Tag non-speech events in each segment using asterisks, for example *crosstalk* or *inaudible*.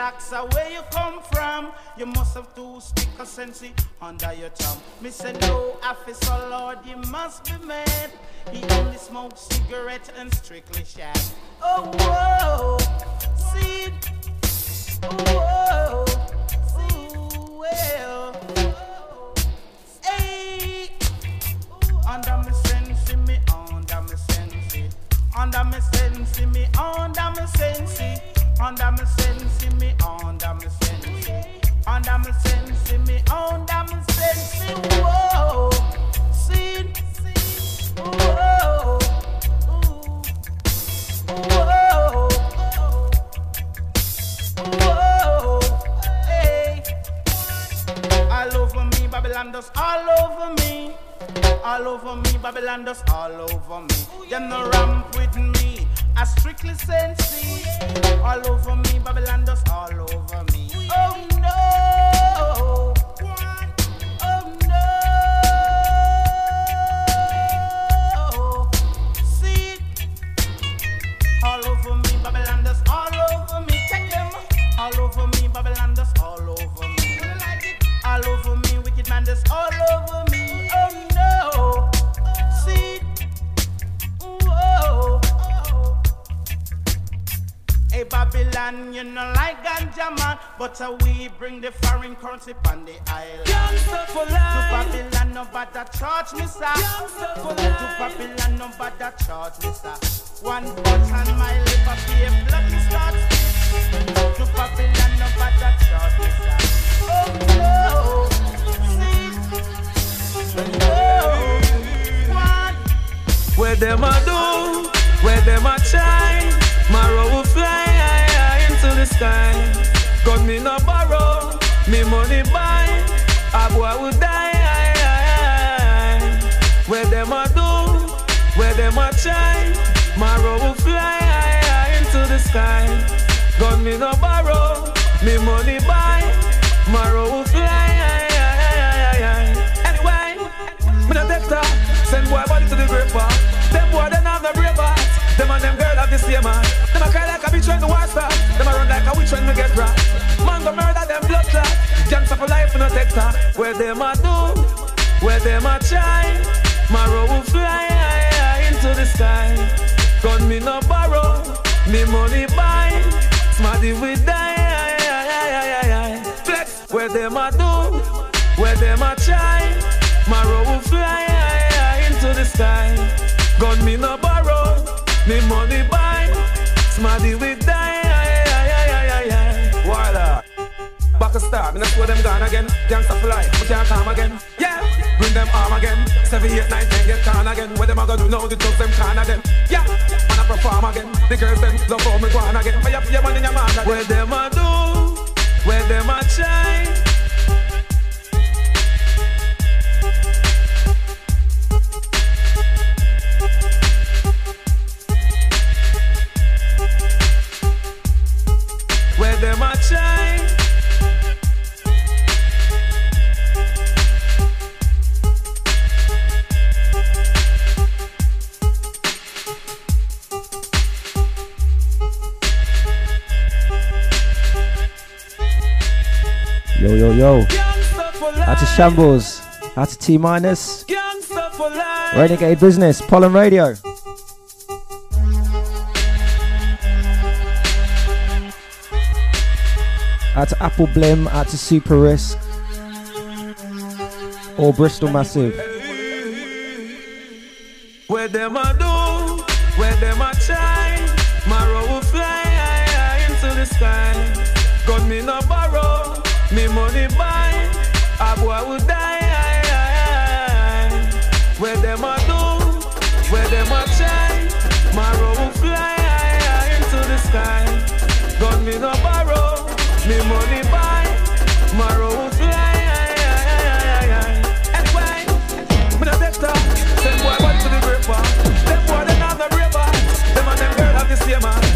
natty uh, where you come from? You must have two sticker sensei under your tongue. Me say, no, officer Lord, you must be mad. He only smokes cigarette and strictly shag. Oh, whoa, see, whoa, ooh, well, hey, under me sense, me under me sense, under me sense, me under me sense, under me sense, me under sense, under sense, me under sense, whoa, whoa, whoa, whoa, hey. All over me, Babylon does all over me. All over me, Babylon all over me. Them no ramp with me, I strictly sensei. All over me, Babylon does all over me. Oh no! Oh no! See, all over me, Babylon all over me. Check them. All over me, Babylon all over me. All over me, wicked man all over me. Babylon, you know like ganja man, but uh, we bring the foreign currency on the island. Gangsta for To. Babylon, no bother charge me, sir. Gangsta for To. Babylon, no bother charge me, sir. One and my liver feel blood me start. To Babylon, no bother charge me, sir. Oh no, see, one. Where them a do, where them a try. Fly high, the sky. Gun me no borrow, me money buy. A boy will die. Where them a do, where them a try. Marrow will fly into the sky. Gun me no borrow, me money buy. Marrow will fly. Anyway, me no take. Send boy body to the grave bar. Them boy them have no brave heart. Them and them girl have the same heart. Them a cry like a bitch when the war start. Them a run like a witch when we get robbed. Man go murder them blood clot. Gangsta for life no take talk. Where them a do, where them a try. Marrow will fly into the sky. Gun me no borrow, me money buy. Smarty we die. Flex, where them a do, where them a try. Marrow will fly into the sky. Gun me no borrow, me money buy. Smarty we die. Voila. Back a star, me not swear them gone again. Gangsta for life, we can't come again. Yeah, bring them arm again. Seven, eight, nine, ten, get can again. What them a gonna do now? The thugs them can again. Yeah, man I perform again. The girls them love how me go on again. Fire for your man in your man again. Where them a do? Where them a try? Yo. Out to Shambles. Out to T Minus. Renegade Business. Pollen Radio. Out to Appleblim. Out to Super Risk. Or Bristol Massive. Where them a do, where them a try. Marrow will fly into the sky. Gun me no me money buy. A boy will die. Where them a do, where them a try. Marrow will fly into the sky. Gun me no borrow, me money buy. Marrow will fly high. Anyway, me no take talk. Send boy back to the grave bar. Them boy them have no brave heart. Them and them girl have the same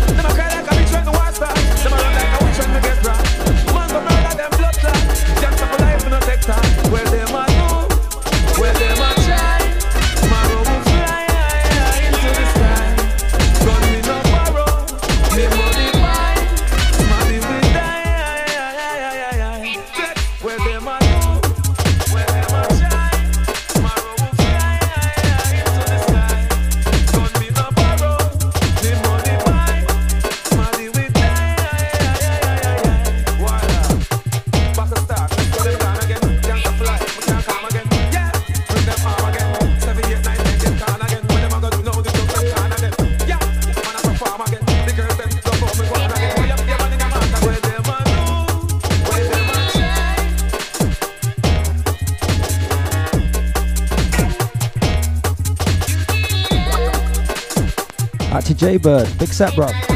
Out to J Bird. Big set, bro.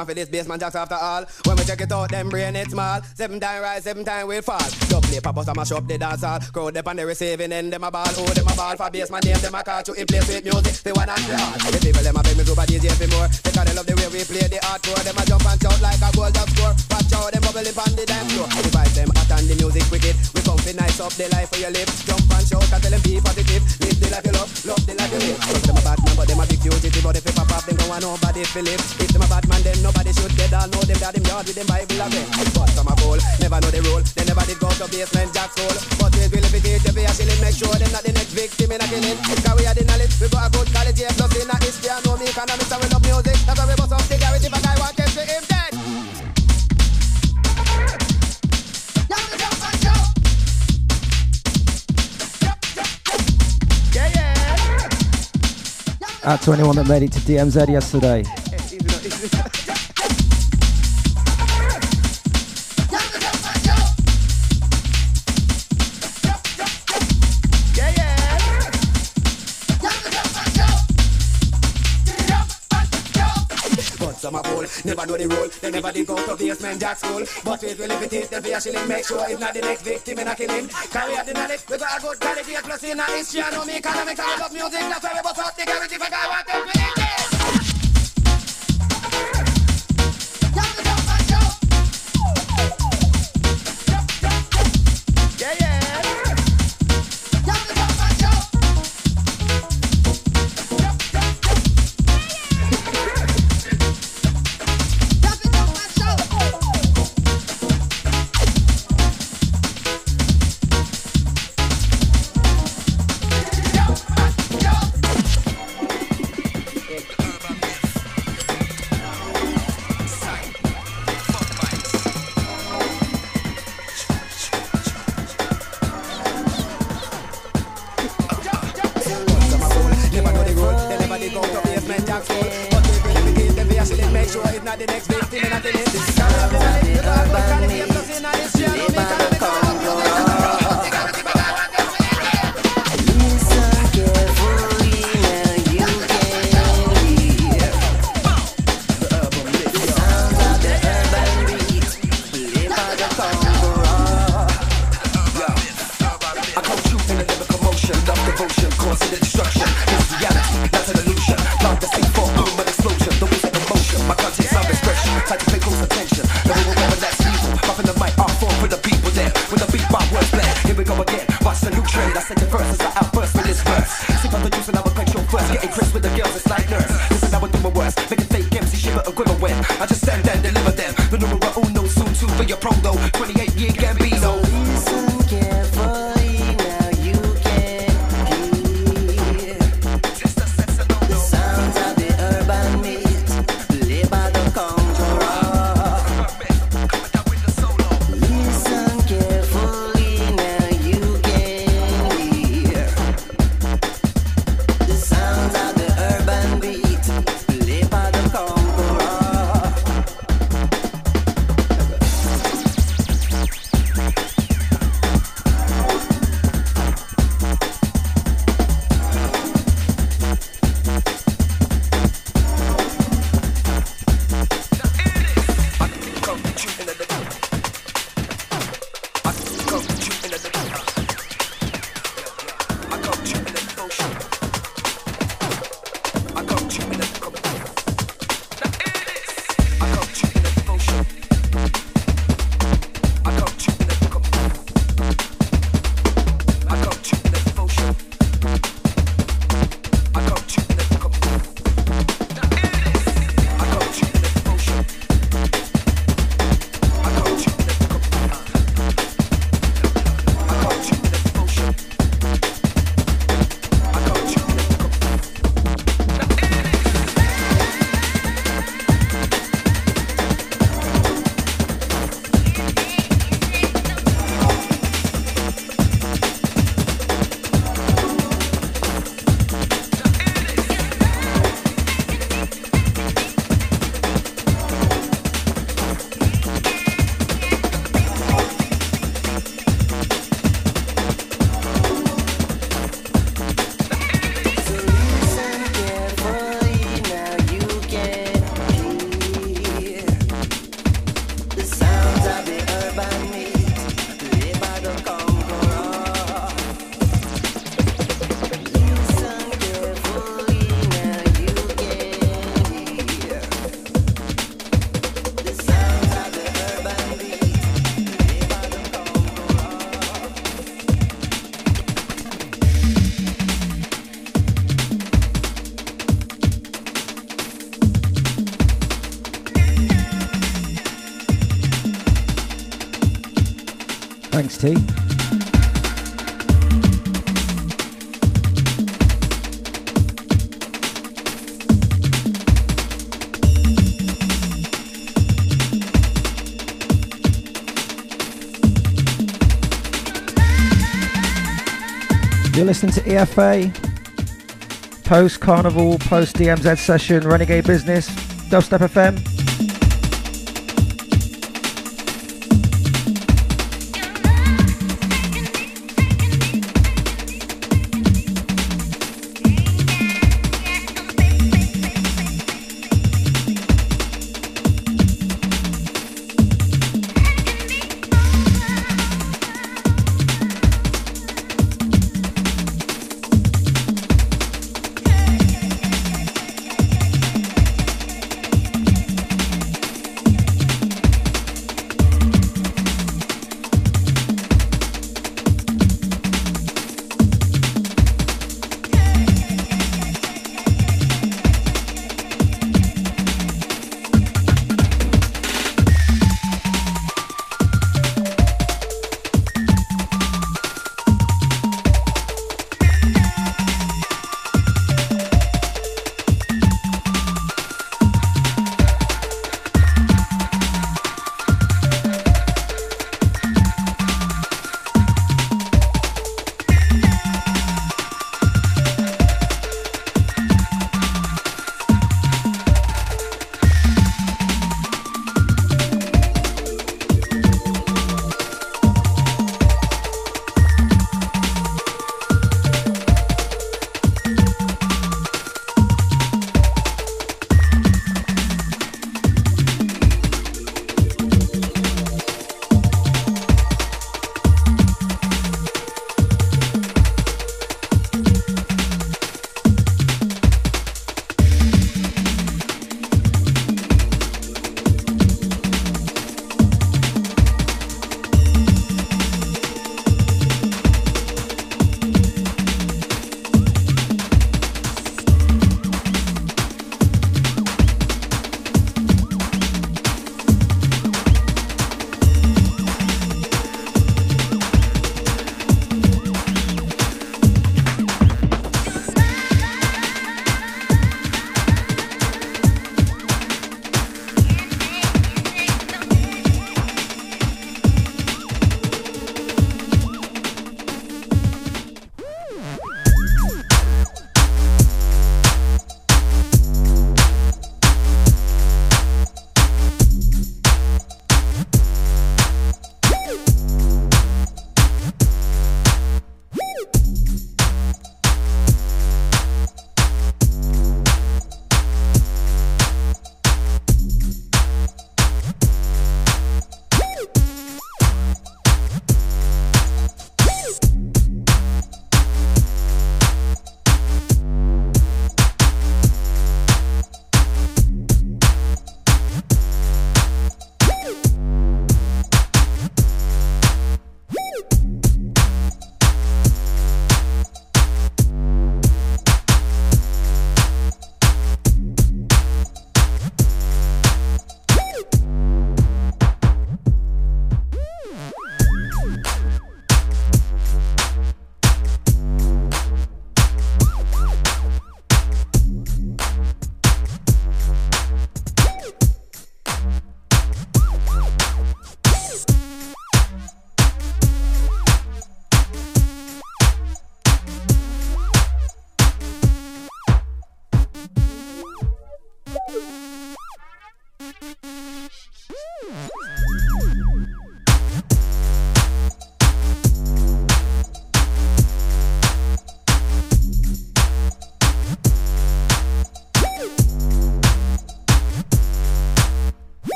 One for this Basement Jaxx after all. When we check it out, them brain it small. Seven time rise, seven time we fall. Dub play pop and mash up the dance hall. Crowd up on the receiving end, them a ball. Oh, them a ball for basement name, them a call to in place with music. They wanna all. The people them a beg me super DJ for more. Love the way we play the hardcore. Them a jump and shout like a goal just score. Watch out, them bubbling on the dance floor. The vibe them hot and the music wicked. We come fi nice up the life for your live. Jump and shout and tell them be positive. Live the life you love, love the life you live. Cause them a bad man, but them a big fugitive. But if they pop off, them don't want nobody to live. If them a bad man, then nobody should get all know them that them yard with them Bible again. But some a bowl, never know the rule. They never did go to Basement Jaxx soul. But we will if it is, we are shilling, make sure them not the next victim in a killing. Cause we are the knowledge, we got a good quality, plus in a history, I know me economics, and we love music. That's why we bust up the garage if a guy want to. Out to anyone that made it to DMZ yesterday. *laughs* Never know the rule, they never did go to Basement Jaxx school. But it will if it is the fear shilling, make sure it's not the next victim in a killing. Carry out the knowledge, we got a good quality, plus in a history, I know me economics, I love music, that's why we bust out the garage if a guy want listening to EFA, post Carnival, post DMZ session, Renegade Business, Dubstep FM.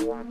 What?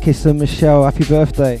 Ikis and Michelle, happy birthday.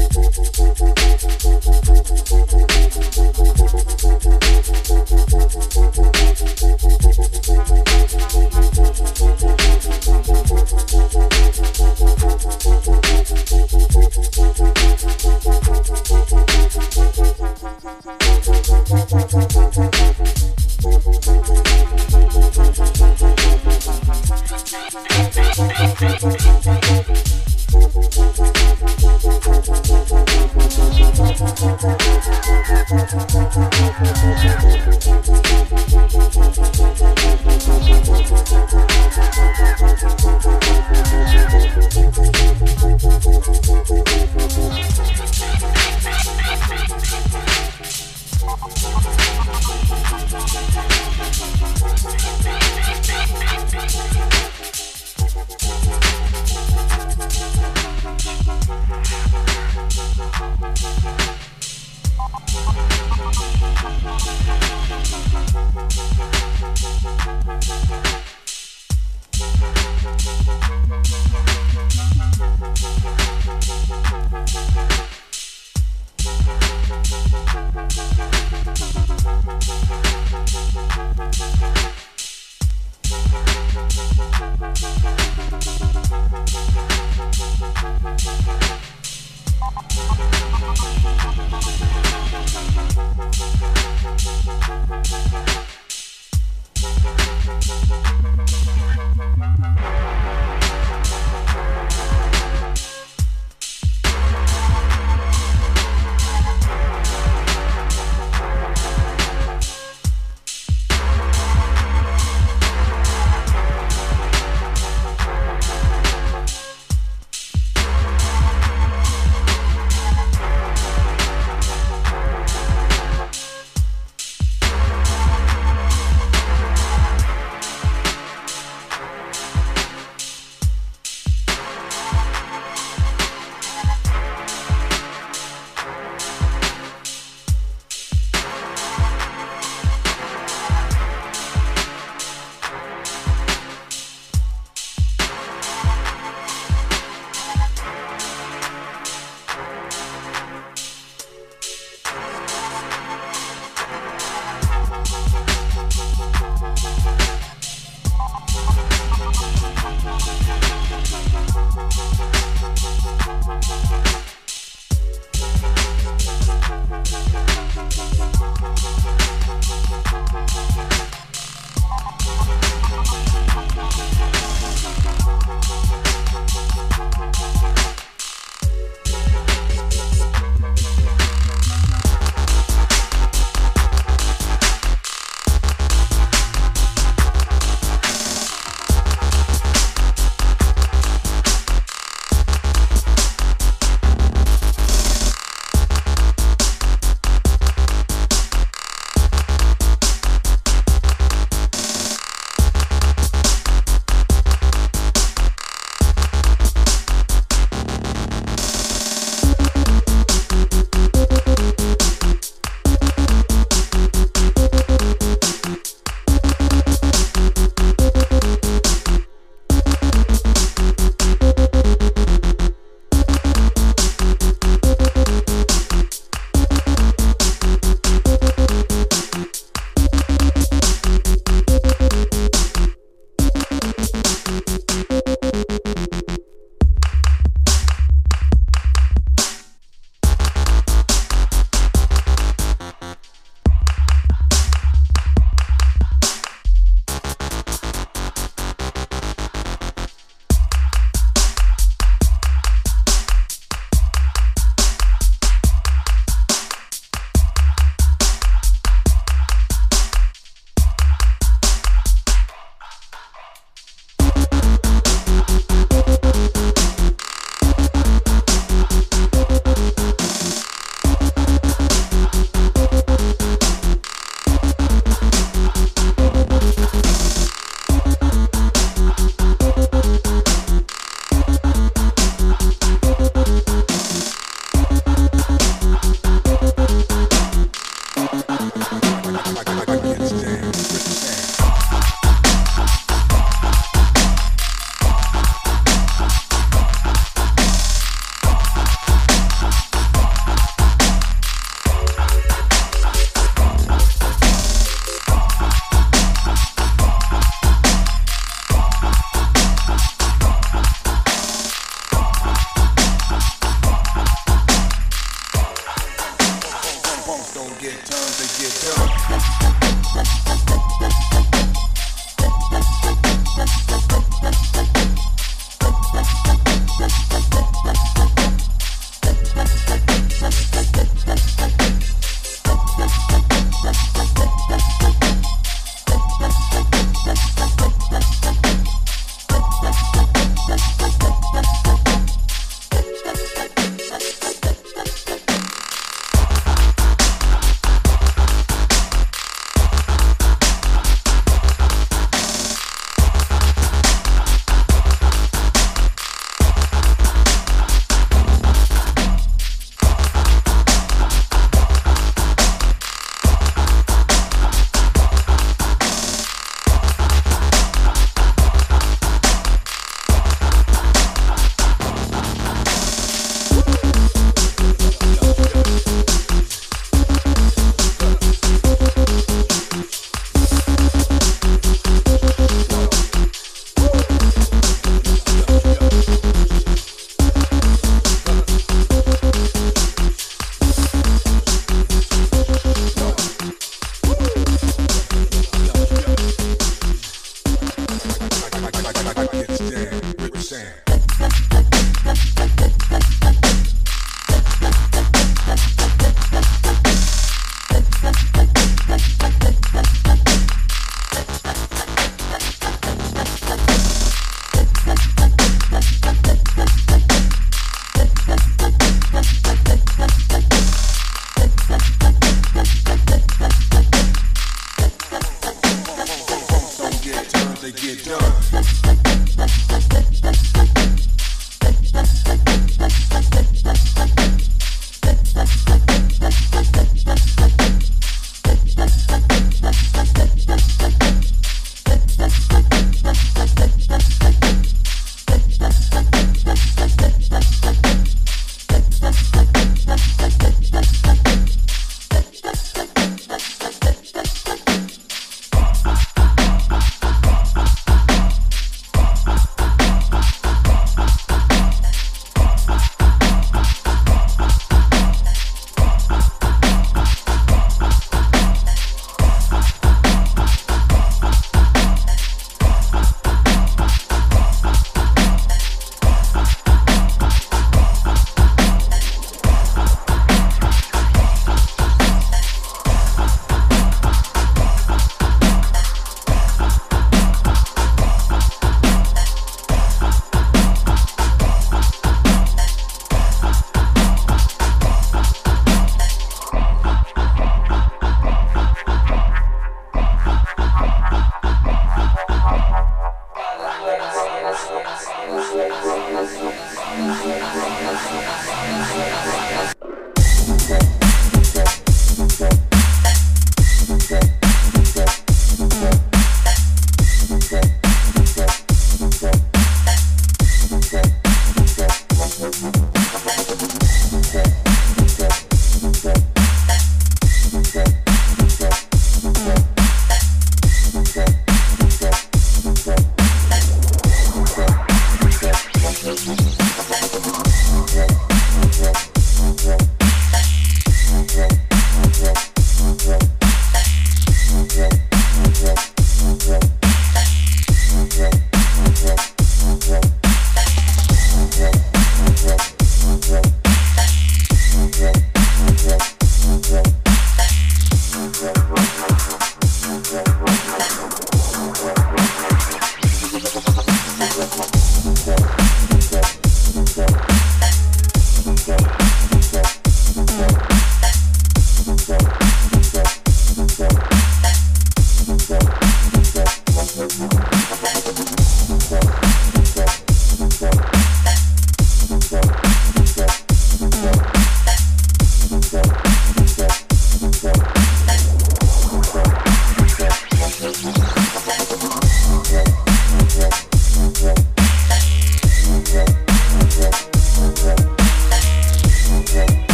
Thank you.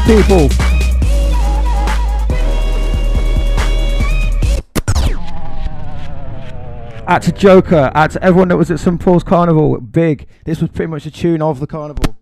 People. Out to Joker, to everyone that was at St Paul's Carnival, big. This was pretty much the tune of the carnival.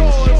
yours.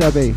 também.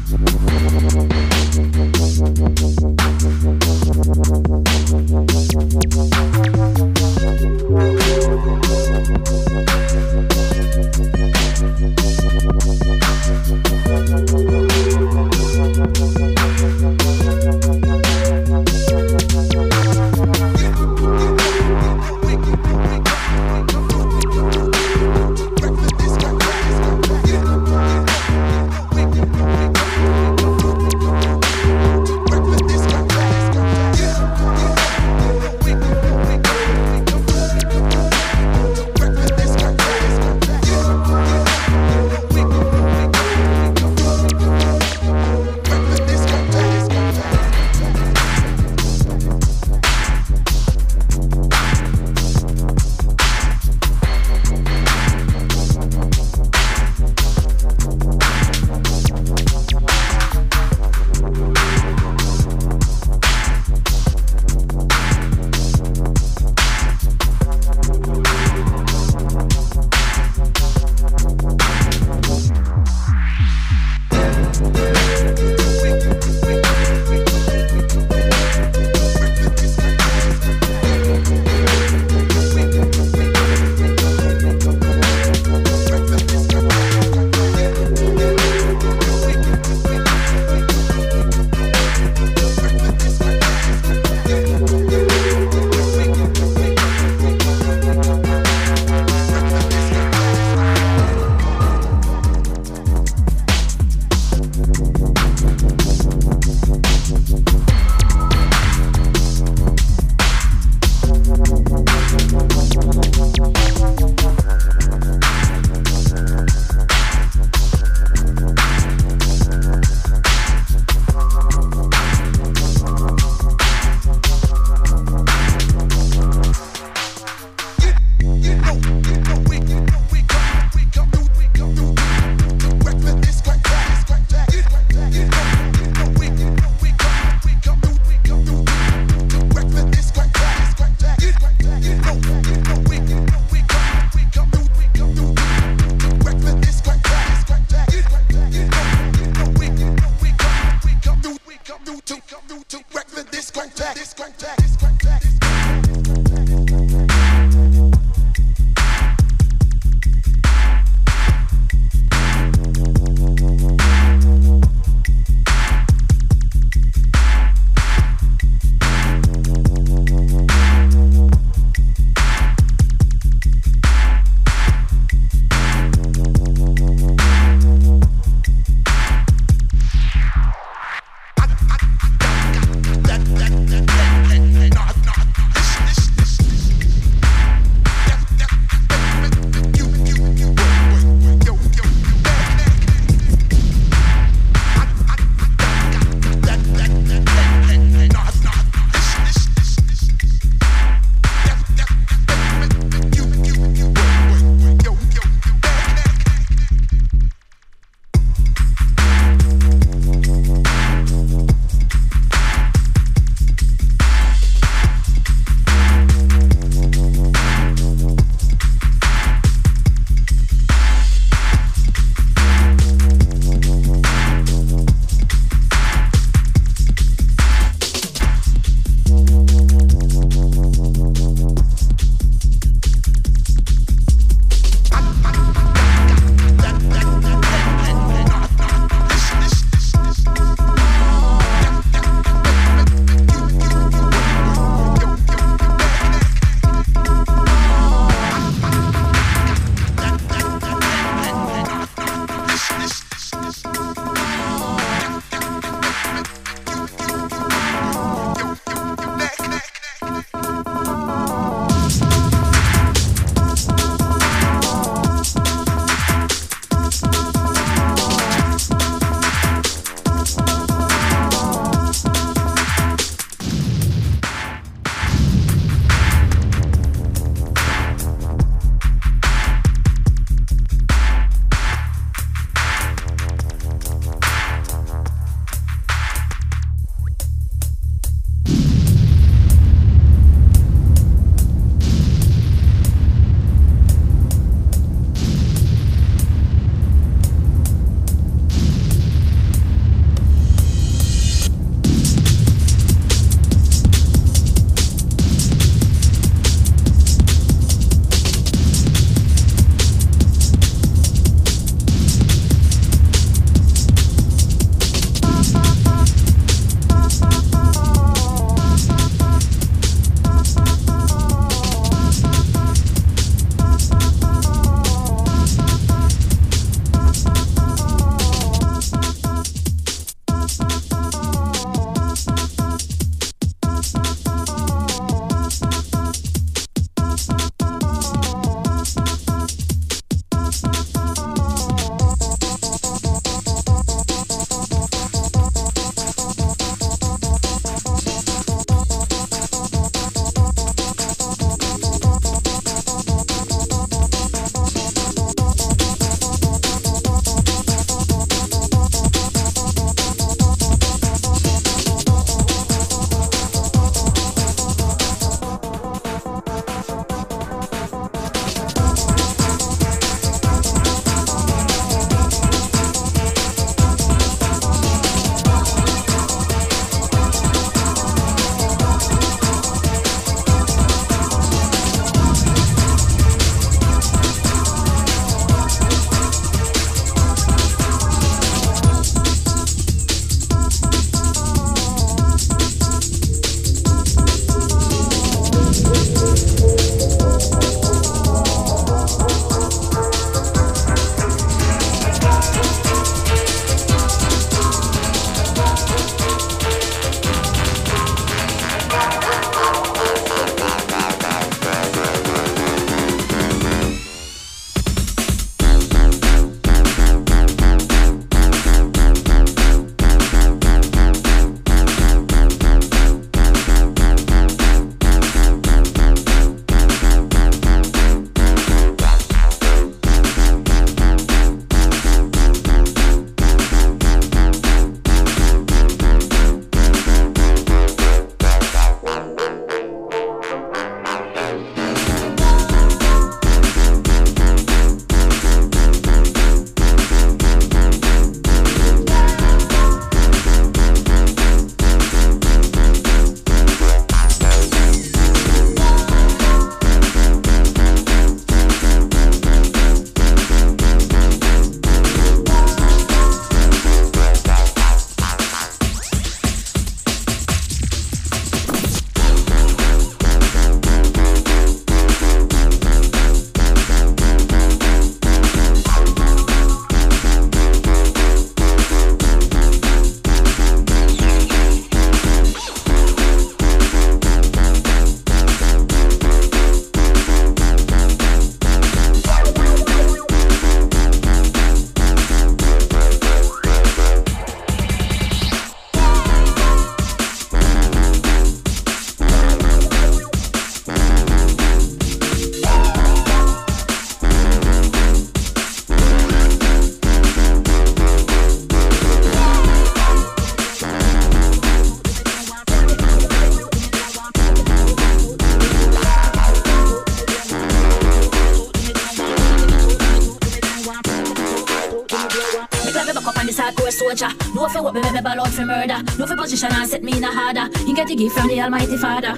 Gift from the Almighty Father.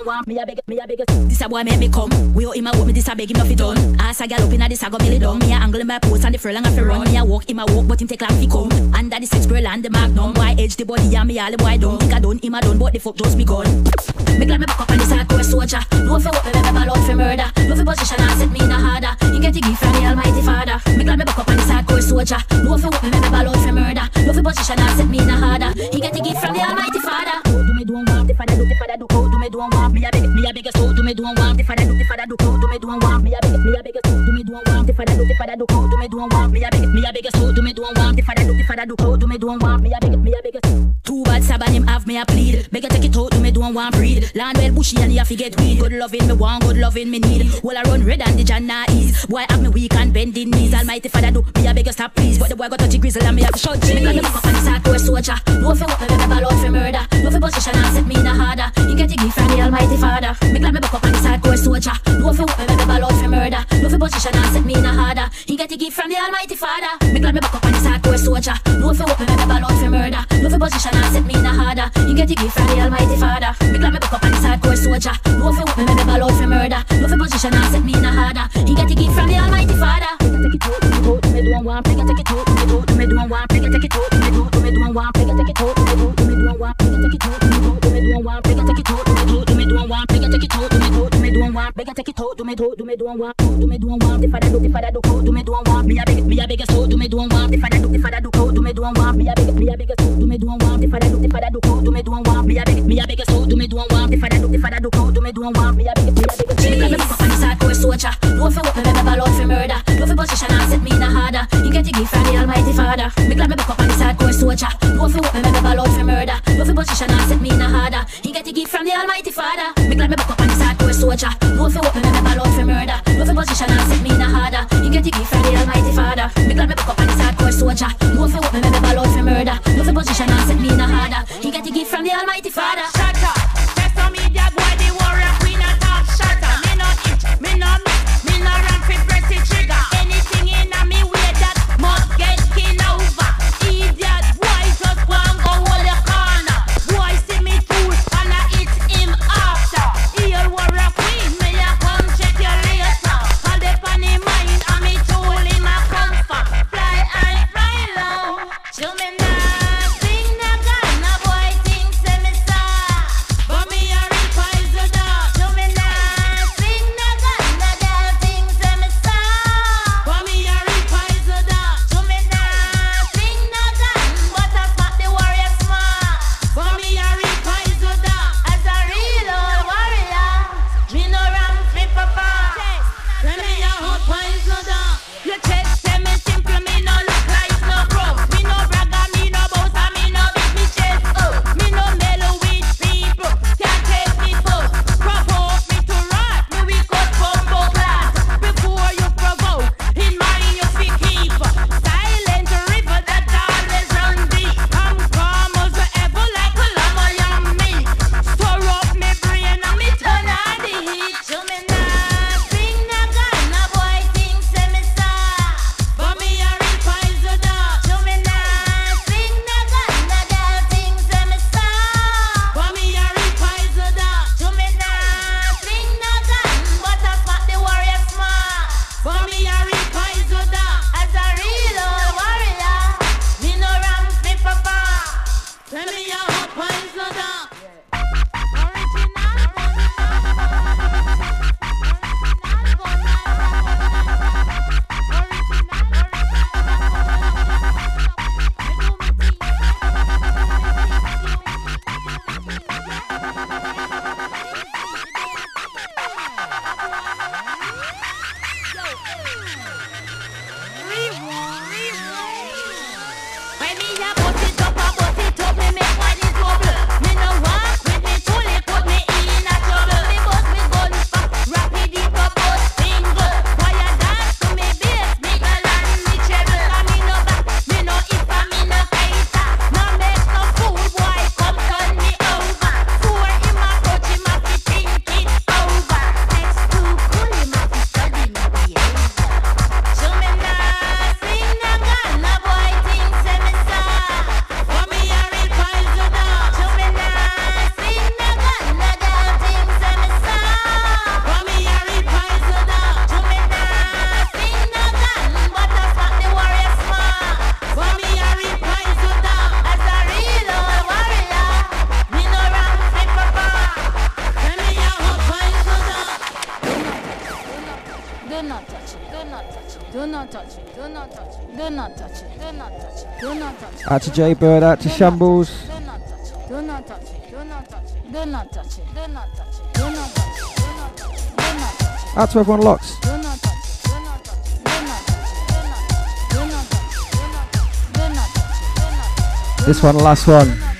Do want. Me a biggest, me a biggest. This a boy make me come. We out him a walk me, this a beg him he done. Ass a gal up inna this a go belly down. Me a angle in my post and the furlong a fi run. Me a walk him a walk, but him take long fi come. Under the six grill and the magnum. Boy edge the body and me all the boy done. Think I done, him a done, but the fuck just begun. Me glad me back up on this hardcore soldier. No fi what me me ball out fi murder. No fi position and set me in a harder. You get the gift from the Almighty Father. Me glad me back up on this hardcore soldier. No fi what me me ball out fi murder. No fi position and set me in a harder. You get the gift from the Almighty Father. Do me don't want, the father don't want. Me a beg, me a beg, so do me don't want. The father do, the father do, do me don't want. Me a beg, me a beg, so do me don't want. The father do, the father do, do me don't want. Me a beg, me a beg, so do me don't want. The father do, the father do, do me don't want. Me a beg, me a beg, Too bad Saban him have me a plead. Make Beg take it out, do me don't want breed. Land well bushy and you have to get weed. Good loving me want, good loving me need. Well I run red and the Janna ease. Boy have me weak and bending knees. Almighty father do me a beg you stop please. But the boy got touchy grizzle and me have to shut. Me got me back up on this hardcore soldier. No fi what me me ball out for murder. No fi position and set me in a harder. You get the gift from the Almighty Father. Me glad me back up on this hardcore soldier. No fi what me me ball out for murder. No fi position and set me in a harder. You get the gift from the Almighty Father. Me glad me back up on this hardcore soldier. No fi what me me ball out for murder. No fi position and set me in a harder. You get the gift from the Almighty Father. Me glad me back up on this hardcore soldier. No fi what me me ball out for murder. No fi position and set me in a harder. You get the gift from the Almighty Father. Take it out, take it out, me do one, take it, take it out, me do, me do one, take it, take it out, me do, me do one, take it, take it out, me do, me do one, take it, take it out, me do, me do one, take it, take it out, me do, me do one, take it, take it out, me do one, it, take it out, do me do, do me do one, do me do one, the father do, the father do, do me do one, me a big, me a big so, do me do one, the father do, the father do, do me do one, me a big, me a big so, do me do one, the father do, the father do, do me do one, me a big, me a big so, do me do one, the father do, the father do, do me do one, me a big, me a big. Me glad me back up on this hardcore soldier. No fi what me me murder. No fi position and set me in a harder. You get the gift from the Almighty Father. Me glad me back up on this hardcore soldier. No fi what me me out for murder. No fi position and set me in a harder. You get the gift from the Almighty Father. Me glad me back up on this hardcore soldier. No fi what me ball out for murder. No fi position and set me in a harder. You get the gift from the Almighty Father. Me glad me back up on this hardcore soldier. No fi what me ball out for murder. No fi position and set me in a harder. You get the gift from the Almighty Father. Up. J Bird out to Shambles. Out to everyone locks. This one, last one.